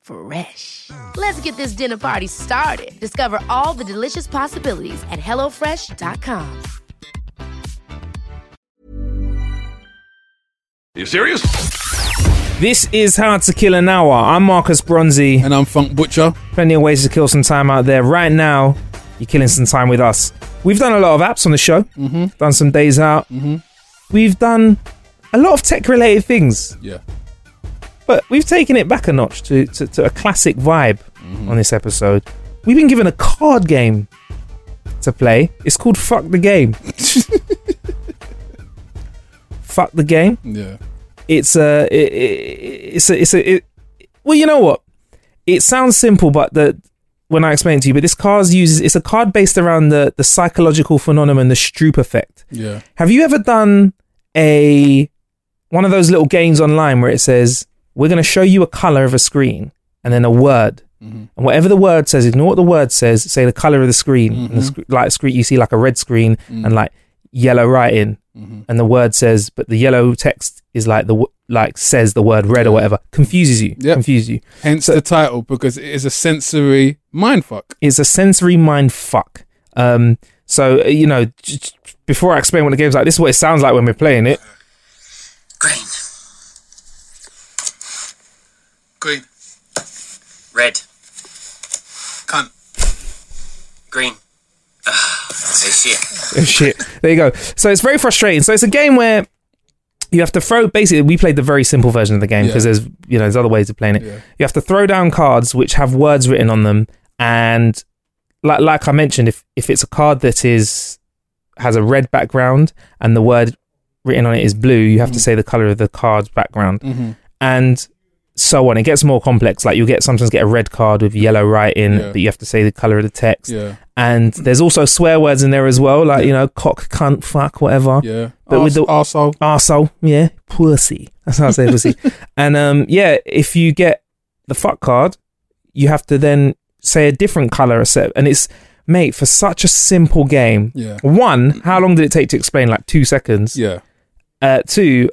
Fresh. Let's get this dinner party started. Discover all the delicious possibilities at hellofresh.com. Are you serious? This is How to Kill an Hour. I'm Marcus Bronzy. And I'm Funk Butcher. Plenty of ways to kill some time out there. Right now, you're killing some time with us. We've done a lot of apps on the show. Mm-hmm. Done some days out. Mm-hmm. We've done a lot of tech related things. Yeah. But we've taken it back a notch to, to, to a classic vibe mm-hmm. on this episode. We've been given a card game to play. It's called Fuck the Game. Fuck the Game. Yeah. It's a, it, it, it's a, it's a, it, well, you know what? It sounds simple, but the when I explain it to you, but this card uses it's a card based around the the psychological phenomenon, the Stroop effect. Yeah. Have you ever done a one of those little games online where it says we're going to show you a color of a screen and then a word, and whatever the word says, ignore what the word says. Say the color of the screen, and the sc- like screen you see like a red screen and like yellow writing, and the word says, but the yellow text is like the w- like says the word red or whatever. Confuses you. Yep. Confuses you. Hence So- the title because it is a sensory mindfuck. It's a sensory mind fuck. Um, so uh, you know, j- j- before I explain what the game's like, this is what it sounds like when we're playing it. Green. Green. Red. Cunt. Green. Ah, say shit. Oh, shit. There you go. So it's very frustrating. So it's a game where you have to throw. Basically, we played the very simple version of the game because Yeah. there's you know there's other ways of playing it. Yeah. You have to throw down cards which have words written on them, and like like I mentioned, if if it's a card that is has a red background and the word written on it is blue, you have to say the color of the card's background, Mm-hmm. and so on. It gets more complex. Like you'll get sometimes get a red card with yellow writing, Yeah. but you have to say the color of the text. Yeah. And there's also swear words in there as well, like you know, cock, cunt, fuck, whatever. Yeah. But with the- arsehole. Arsehole, yeah, pussy. That's how I say pussy. and um, yeah, if you get the fuck card, you have to then say a different color, set, and it's mate for such a simple game. Yeah. One, how long did it take to explain? Like two seconds. Yeah. Uh, two,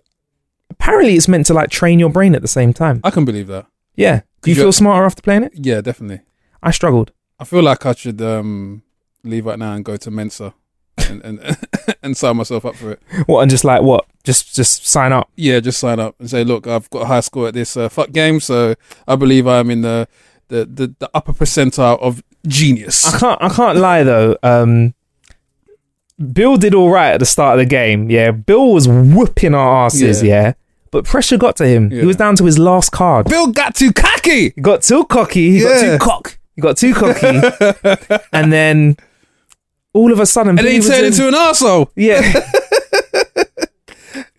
apparently it's meant to like train your brain at the same time. I can believe that. Yeah. Do you feel smarter after playing it? Yeah, definitely. I struggled. I feel like I should um leave right now and go to Mensa and and, and sign myself up for it. What and just like what? Just just sign up. Yeah, just sign up and say, look, I've got a high score at this uh, fuck game, so I believe I'm in the the, the, the upper percentile of genius. I can't I can't lie though. Um Bill did all right at the start of the game. Yeah, Bill was whooping our asses. Yeah, Yeah. But pressure got to him. He was down to his last card. Bill got too cocky. He got too cocky. He got too cock. He got too cocky, and then all of a sudden, And then he turned in- into an arsehole. yeah.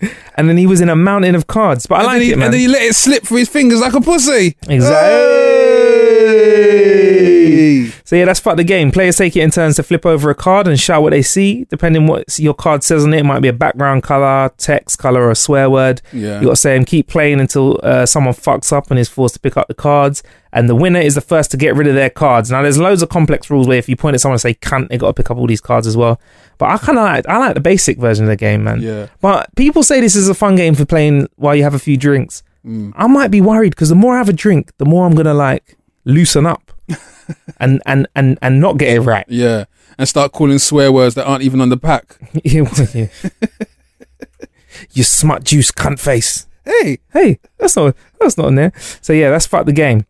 and then he was in a mountain of cards. But I like it, man. and then he let it slip through his fingers like a pussy. Exactly. So yeah, that's fuck the game. Players take it in turns to flip over a card and shout what they see. Depending what your card says on it, it might be a background color, text color, or a swear word. Yeah. You got to say them keep playing until uh, someone fucks up and is forced to pick up the cards. And the winner is the first to get rid of their cards. Now, there's loads of complex rules where if you point at someone and say "cunt," they got to pick up all these cards as well. But I kind of like I like the basic version of the game, man. Yeah. But people say this is a fun game for playing while you have a few drinks. Mm. I might be worried because the more I have a drink, the more I'm gonna like loosen up and and and and not get it right. Yeah. And start calling swear words that aren't even on the pack. you smut juice cunt face. Hey. Hey, that's not that's not in there. So yeah, that's fuck the game.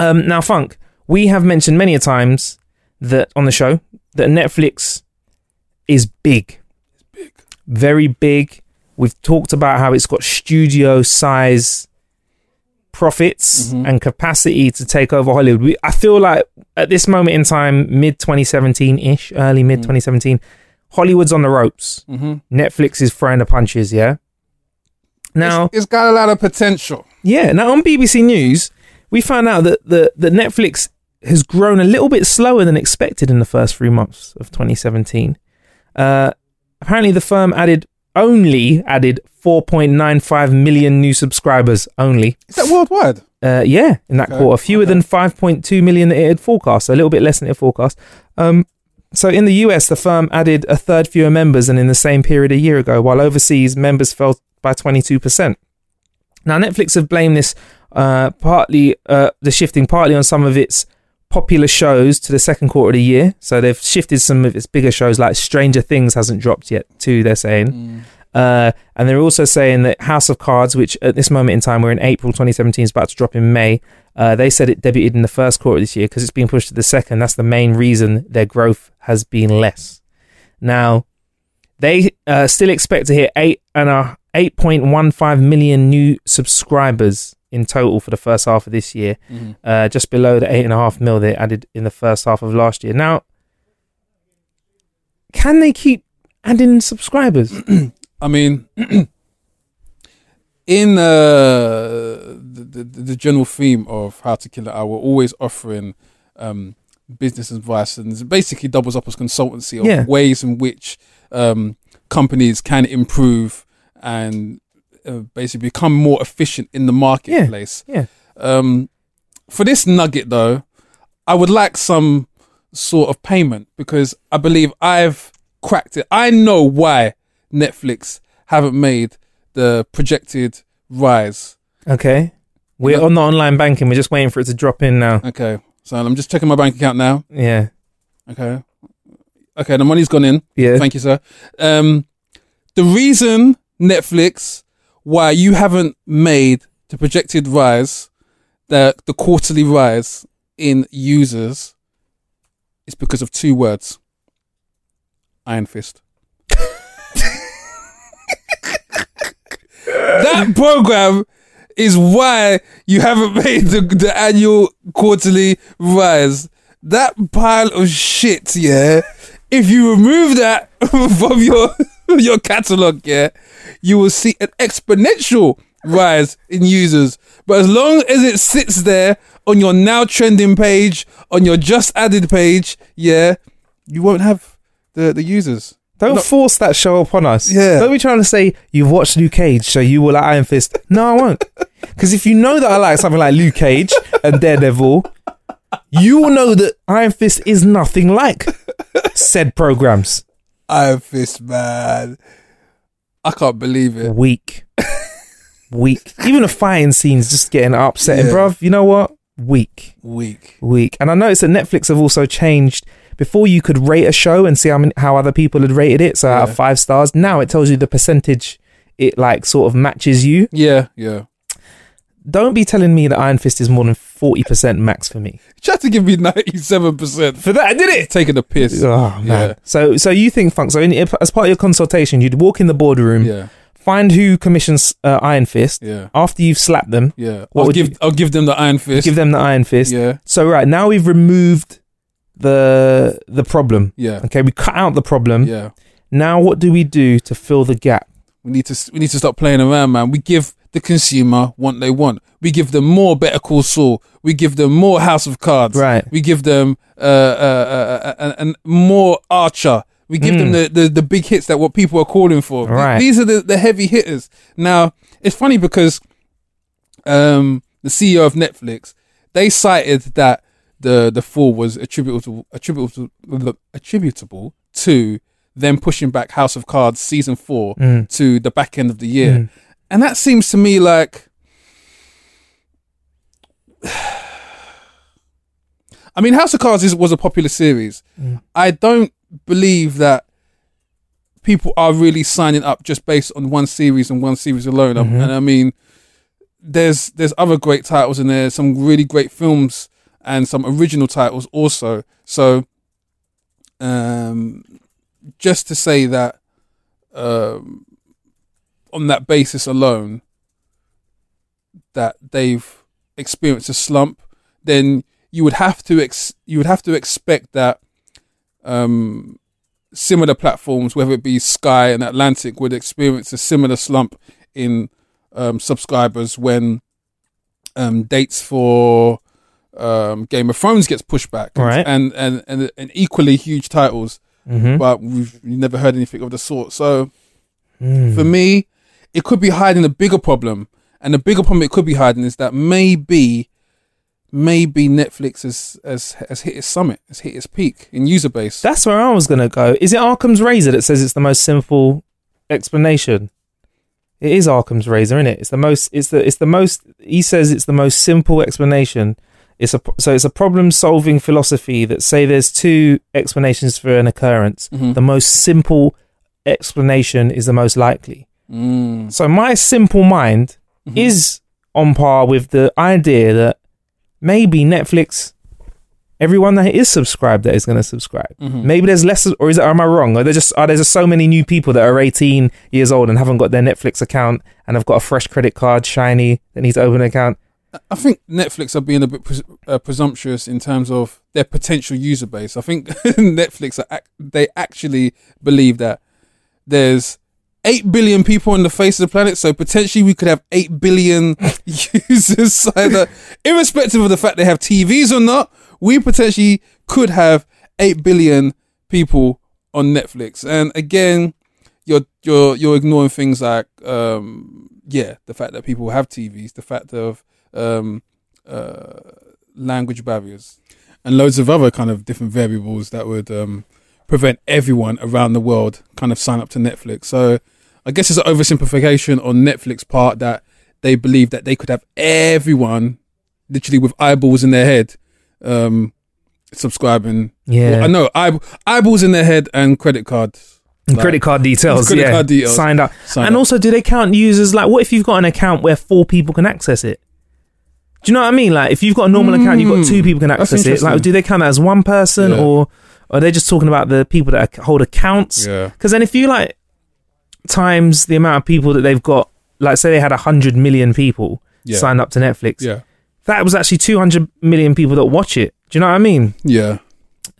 Um, now funk, we have mentioned many a times that on the show that Netflix is big. very big. We've talked about how it's got studio size profits mm-hmm. and capacity to take over Hollywood. We, I feel like at this moment in time, mid 2017 ish, early mid mm. 2017, Hollywood's on the ropes. Mm-hmm. Netflix is throwing the punches, yeah? Now, it's got a lot of potential. yeah, now on BBC News, we found out that the that Netflix has grown a little bit slower than expected in the first three months of 2017. Uh, apparently, the firm added only added 4.95 million new subscribers only. Is that worldwide? Uh, yeah, in that Okay, quarter, fewer than 5.2 million that it had forecast, so a little bit less than it forecast. Um, so in the US, the firm added a third fewer members than in the same period a year ago, while overseas members fell by 22%. Now, Netflix have blamed this uh, partly, uh, the shifting partly on some of its popular shows to the second quarter of the year. So they've shifted some of its bigger shows, like Stranger Things hasn't dropped yet, too, they're saying. Uh, and they're also saying that House of Cards, which at this moment in time, we're in April 2017, is about to drop in May. Uh, they said it debuted in the first quarter of this year because it's been pushed to the second. That's the main reason their growth has been less. Now, they uh, still expect to hit eight and a 8.15 million new subscribers in total for the first half of this year, uh, just below the eight and a half mil they added in the first half of last year. Now, can they keep adding subscribers? I mean, in uh, the, the the general theme of How to Kill an Hour, always offering um, business advice, and basically doubles up as consultancy of Yeah. ways in which um, companies can improve and uh, basically become more efficient in the marketplace. Yeah. Um, for this nugget, though, I would like some sort of payment because I believe I've cracked it. I know why Netflix haven't made the projected rise. Okay. We're on the online banking. We're just waiting for it to drop in now. Okay, so I'm just checking my bank account now. Yeah. Okay, okay, the money's gone in. Yeah. Thank you, sir. Um, the reason Netflix why you haven't made the projected rise, the the quarterly rise in users, is because of two words. Iron Fist. that program is why you haven't made the, the annual quarterly rise. That pile of shit, yeah. If you remove that from your your catalog, yeah, you will see an exponential rise in users. But as long as it sits there on your now trending page, on your just added page, yeah, you won't have the the users. Don't force that show upon us. Yeah. Don't be trying to say you've watched Luke Cage, so you will like Iron Fist. No, I won't. Because if you know that I like something like Luke Cage and Daredevil, you will know that Iron Fist is nothing like said programs. Iron Fist, man. I can't believe it. Weak. Weak. Even the fighting scenes just getting upsetting, Yeah. bruv. You know what? Weak. Weak. Weak. And I noticed that Netflix have also changed. Before you could rate a show and see how many, how other people had rated it, so out of five stars. Now it tells you the percentage it like sort of matches you. Yeah, yeah. Don't be telling me that Iron Fist is more than forty percent max for me. Tried to give me ninety-seven percent For that, I did it. taking a piss. Oh man. Yeah. So so you think Funk? So in, as part of your consultation, you'd walk in the boardroom, Yeah, find who commissions uh, Iron Fist. yeah, After you've slapped them, yeah. I'll give you- I'll give them the Iron Fist. give them the Iron Fist. Yeah, So right now we've removed the the problem. yeah, Okay, we cut out the problem. yeah. Now what do we do to fill the gap? We need to we need to stop playing around, man. We give the consumer what they want. We give them more Better Call Saul. We give them more House of Cards. Right. We give them uh, uh, uh, uh, and more Archer. We give them the, the, the big hits that what people are calling for. Right. These are the, the heavy hitters. Now it's funny because um, the CEO of Netflix they cited that the the fall was attributable attributable attributable to them pushing back House of Cards season four Mm. to the back end of the year, and that seems to me like. I mean, House of Cards is, was a popular series. I don't believe that people are really signing up just based on one series and one series alone. Um, And I mean, there's there's other great titles in there, some really great films and some original titles also. So, um, just to say that um, on that basis alone that they've experienced a slump, then you would have to ex- you would have to expect that um, similar platforms, whether it be Sky and Atlantic, would experience a similar slump in um, subscribers when um, dates for um, Game of Thrones gets pushed back, Right. and, and and and equally huge titles, Mhm. but we've never heard anything of the sort. So Mm. for me, it could be hiding a bigger problem, and the bigger problem it could be hiding is that maybe, maybe Netflix has has, has hit its summit, has hit its peak in user base. That's where I was gonna go. Is it Occam's Razor that says it's the most simple explanation? It is Occam's Razor, isn't it? It's the most. It's the. It's the most. He says it's the most simple explanation. It's a so it's a problem solving philosophy that say there's two explanations for an occurrence. Mhm. The most simple explanation is the most likely. Mm. So my simple mind Mhm. is on par with the idea that maybe Netflix, everyone that is subscribed that is going to subscribe. Mhm. Maybe there's less, or is it? Am I wrong? Are there just are there just so many new people that are 18 years old and haven't got their Netflix account and have got a fresh credit card, shiny, that needs to open an account? I think Netflix are being a bit pres- uh, presumptuous in terms of their potential user base. I think Netflix are ac- they actually believe that there's eight billion people on the face of the planet, so potentially we could have eight billion users. So irrespective of the fact they have TVs or not, we potentially could have eight billion people on Netflix. And again, you're you're you're ignoring things like um yeah, the fact that people have TVs, the fact of um uh language barriers and loads of other kind of different variables that would um prevent everyone around the world kind of sign up to Netflix. So I guess it's an oversimplification on Netflix part that they believe that they could have everyone literally with eyeballs in their head um subscribing Yeah, well, I know eye, eyeballs in their head and credit cards like- credit card details. Credit yeah, card details. signed up. Sign and up. also, do they count users? Like, what if you've got an account where four people can access it? Do you know what I mean? Like, if you've got a normal account, you've got two people can Hmm. Access it. Like, do they count as one person, Yeah. or are they just talking about the people that hold accounts? yeah Because then, if you like times the amount of people that they've got, like, say they had hundred million people Yeah. signed up to Netflix, yeah that was actually two hundred million people that watch it. Do you know what I mean? yeah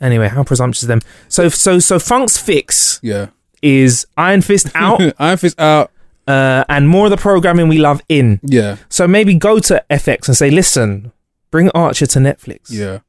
Anyway, how presumptuous of them. So, so, so, Funk's fix yeah is Iron Fist out. Iron Fist out uh, and more of the programming we love in. yeah So maybe go to FX and say, listen, bring Archer to Netflix. yeah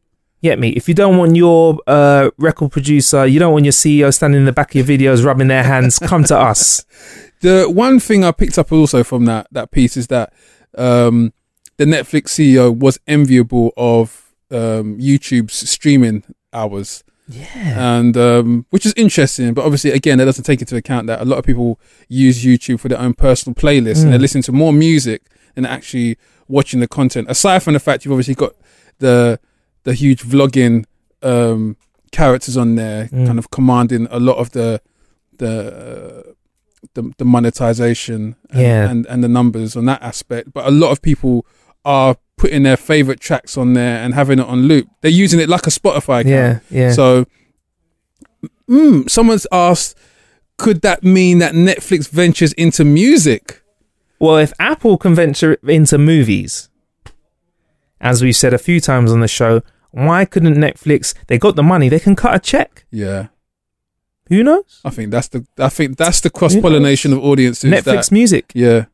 Get me? If you don't want your uh, record producer, you don't want your CEO standing in the back of your videos rubbing their hands, come to us. the one thing I picked up also from that that piece is that um, the Netflix CEO was enviable of um, YouTube's streaming hours. Yeah. and um, which is interesting. But obviously, again, that doesn't take into account that a lot of people use YouTube for their own personal playlists and they're Mm. listening to more music than actually watching the content. Aside from the fact you've obviously got the the huge vlogging um, characters on there, Mm. kind of commanding a lot of the the uh, the, the monetization and, Yeah. and and the numbers on that aspect. But a lot of people are putting their favorite tracks on there and having it on loop. They're using it like a Spotify account. Yeah. Yeah. So, mm, someone's asked, could that mean that Netflix ventures into music? well, if Apple can venture into movies, as we've said a few times on the show, why couldn't Netflix? They got the money, they can cut a check. Yeah, Who knows? I think that's the I think that's the cross pollination of audiences. Netflix that, music. yeah,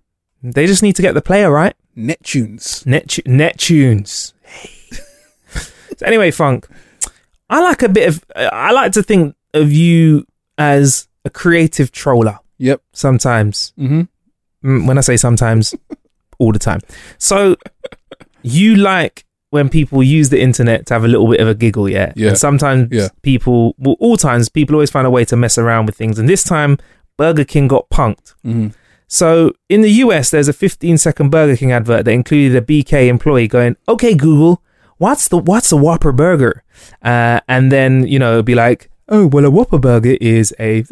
They just need to get the player right. Nettunes. Net Nettunes. so anyway, Funk, I like a bit of. I like to think of you as a creative troller. Yep. Sometimes, hmm Mm, when I say sometimes, all the time. So you like when people use the internet to have a little bit of a giggle, yeah. Yeah. And sometimes Yeah. people, well, all times people always find a way to mess around with things, and this time Burger King got punked. hmm So in the US, there's a 15 second Burger King advert that included a BK employee going, "Okay, Google, what's the what's a Whopper burger?" Uh, and then you know be like, "Oh, well, a Whopper burger is a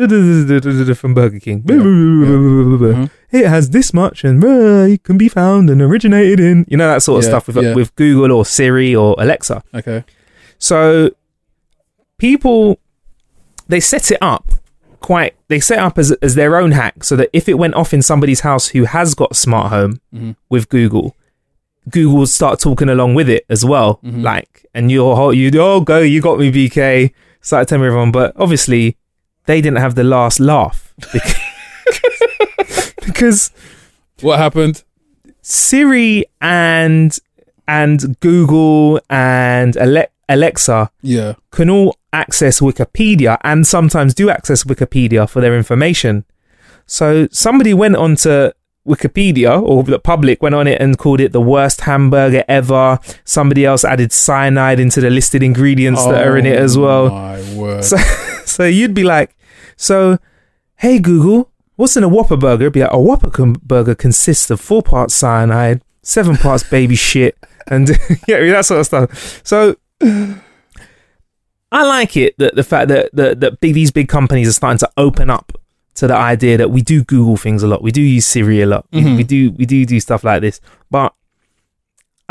from Burger King. Mhm. It has this much and uh, it can be found and originated in you know that sort of Yeah, stuff with yeah. with Google or Siri or Alexa." Okay. So people they set it up quite they set up as as their own hack so that if it went off in somebody's house who has got a smart home with Google, Google will start talking along with it as well. Like, and you're you oh go you got me BK started telling everyone, but obviously they didn't have the last laugh because, because What happened? Siri and and Google and Ale- Alexa Yeah. can all access Wikipedia and sometimes do access Wikipedia for their information. So somebody went onto Wikipedia or the public went on it and called it the worst hamburger ever. Somebody else added cyanide into the listed ingredients that are in it as oh well. Oh My word. So, so you'd be like, so, hey Google, what's in a Whopper burger? It'd be like, a Whopper con- burger consists of four parts cyanide, seven parts baby shit, and yeah, that sort of stuff. So, I like it that the fact that that, that big, these big companies are starting to open up to the idea that we do Google things a lot, we do use Siri a lot, we, we do we do do stuff like this, but.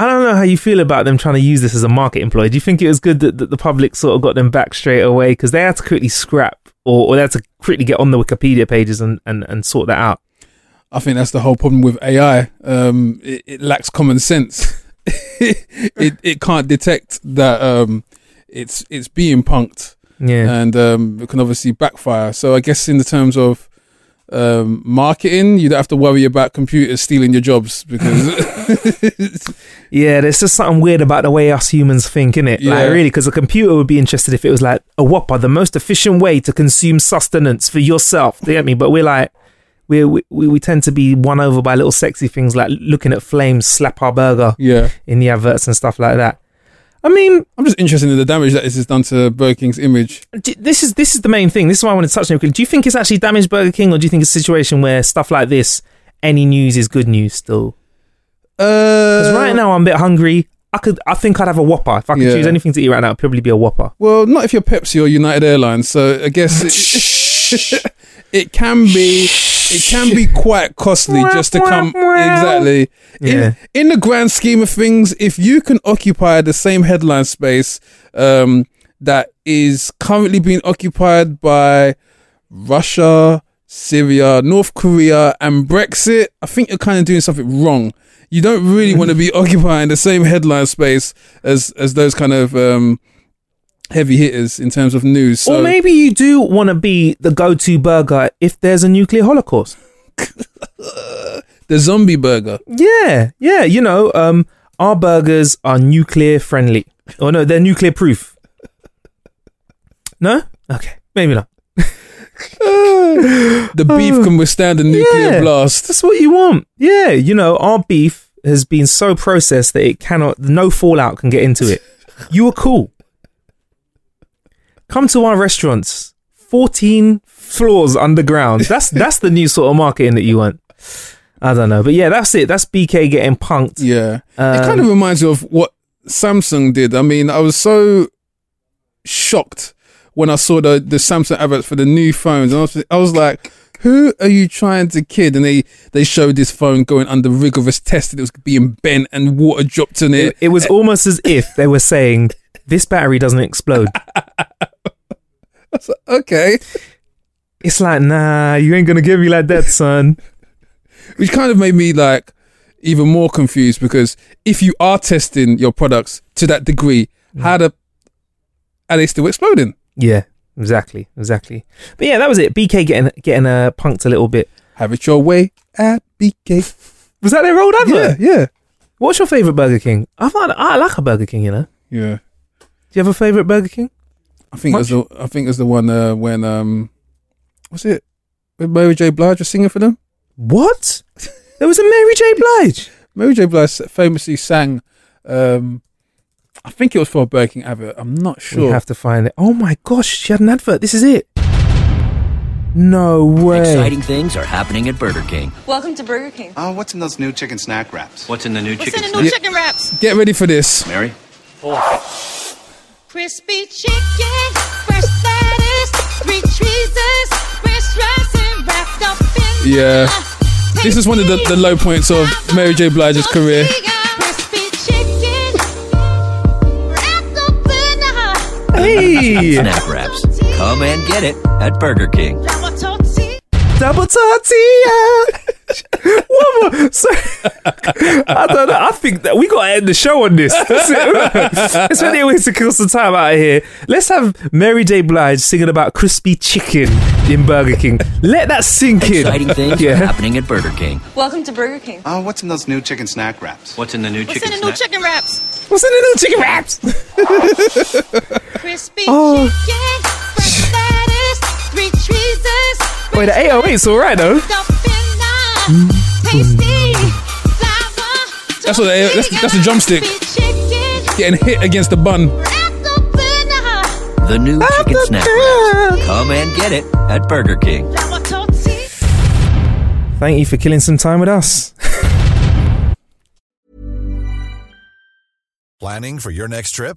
I don't know how you feel about them trying to use this as a market employee. Do you think it was good that, that the public sort of got them back straight away because they had to quickly scrap or, or they had to quickly get on the Wikipedia pages and, and, and sort that out? I think that's the whole problem with AI. Um, it, it lacks common sense. it it can't detect that um, it's it's being punked, Yeah. and um, it can obviously backfire. So I guess in the terms of um, marketing, you don't have to worry about computers stealing your jobs because Yeah, there's just something weird about the way us humans think, innit? Yeah. Like, really, because a computer would be interested if it was like a Whopper, the most efficient way to consume sustenance for yourself. Do you get me? But we're like, we're, we, we tend to be won over by little sexy things like looking at flames slap our burger yeah. in the adverts and stuff like that. I mean, I'm just interested in the damage that this has done to Burger King's image. this is this is the main thing. This is why I wanted to touch on it. Do you think it's actually damaged Burger King, or do you think it's a situation where stuff like this, any news is good news still? Because Uh, right now I'm a bit hungry. I could, I think I'd have a Whopper if I could Yeah. choose anything to eat right now. It'd probably be a Whopper. Well, not if you're Pepsi or United Airlines. So I guess it, it can be it can be quite costly just to come exactly Yeah. in, in the grand scheme of things. If you can occupy the same headline space um, that is currently being occupied by Russia, Syria, North Korea, and Brexit, I think you're kind of doing something wrong. You don't really want to be occupying the same headline space as as those kind of um, heavy hitters in terms of news. So or maybe you do want to be the go-to burger if there's a nuclear holocaust. the zombie burger. Yeah, yeah. You know, um, our burgers are nuclear friendly. Oh no, they're nuclear proof. No, okay, maybe not. The beef can withstand a nuclear Yeah. blast. That's what you want. Yeah, you know, our beef has been so processed that it cannot, no fallout can get into it. You are cool. Come to our restaurants, 14 floors underground. That's that's the new sort of marketing that you want. I don't know. But yeah, that's it. That's BK getting punked. Yeah, it Um, kind of reminds me of what Samsung did. I mean, I was so shocked when I saw the the Samsung adverts for the new phones, and I was, I was like. Who are you trying to kid? And they, they showed this phone going under rigorous testing. It was being bent and water dropped in it. It, it was almost as if they were saying, this battery doesn't explode. okay. It's like, nah, you ain't going to get me like that, son. which kind of made me like even more confused because if you are testing your products to that degree, how the are they still exploding? Yeah, exactly, exactly. But yeah, that was it. BK getting getting uh, punked a little bit. Have it your way at BK. Was that their old Yeah, advert? yeah, What's your favorite Burger King? I thought I like a Burger King. You know, yeah. do you have a favorite Burger King? I think it was the I think it was the one uh, when um, what's it? When Mary J. Blige was singing for them. What? there was a Mary J. Blige. Mary J. Blige famously sang. Um, I think it was for a Burger King advert. I'm not sure. We have to find it. Oh my gosh, she had an advert. This is it. No way. Exciting things are happening at Burger King. Welcome to Burger King. Oh, what's in those new chicken snack wraps? What's in the new What's chicken in the snack? new chicken wraps? Get ready for this. Mary? Crispy chicken, fresh lettuce, three cheeses, fresh rice, wrapped up in Yeah. This is one of the, the low points of Mary J. Blige's career. Crispy chicken, wrapped up in the Hey. Snack wraps. Come and get it at Burger King. Drop double tortilla. One more. So, I don't know. I think that we got to end the show on this. That's it. It's many ways to kill some time out of here. Let's have Mary J. Blige singing about crispy chicken in Burger King. Let that sink in. Exciting things Yeah. are happening at Burger King. Welcome to Burger King. Oh, what's in those new chicken snack wraps? What's in the new What's chicken in the new chicken wraps? What's in the new chicken wraps? Crispy Oh. chicken, fresh lettuce, three cheeses. Wait, the 808's all right though. Tasty That's what the- that's- that's the drumstick. Getting hit against the bun. The new chicken snack wraps. Come and get it at Burger King. Thank you for killing some time with us. Planning for your next trip?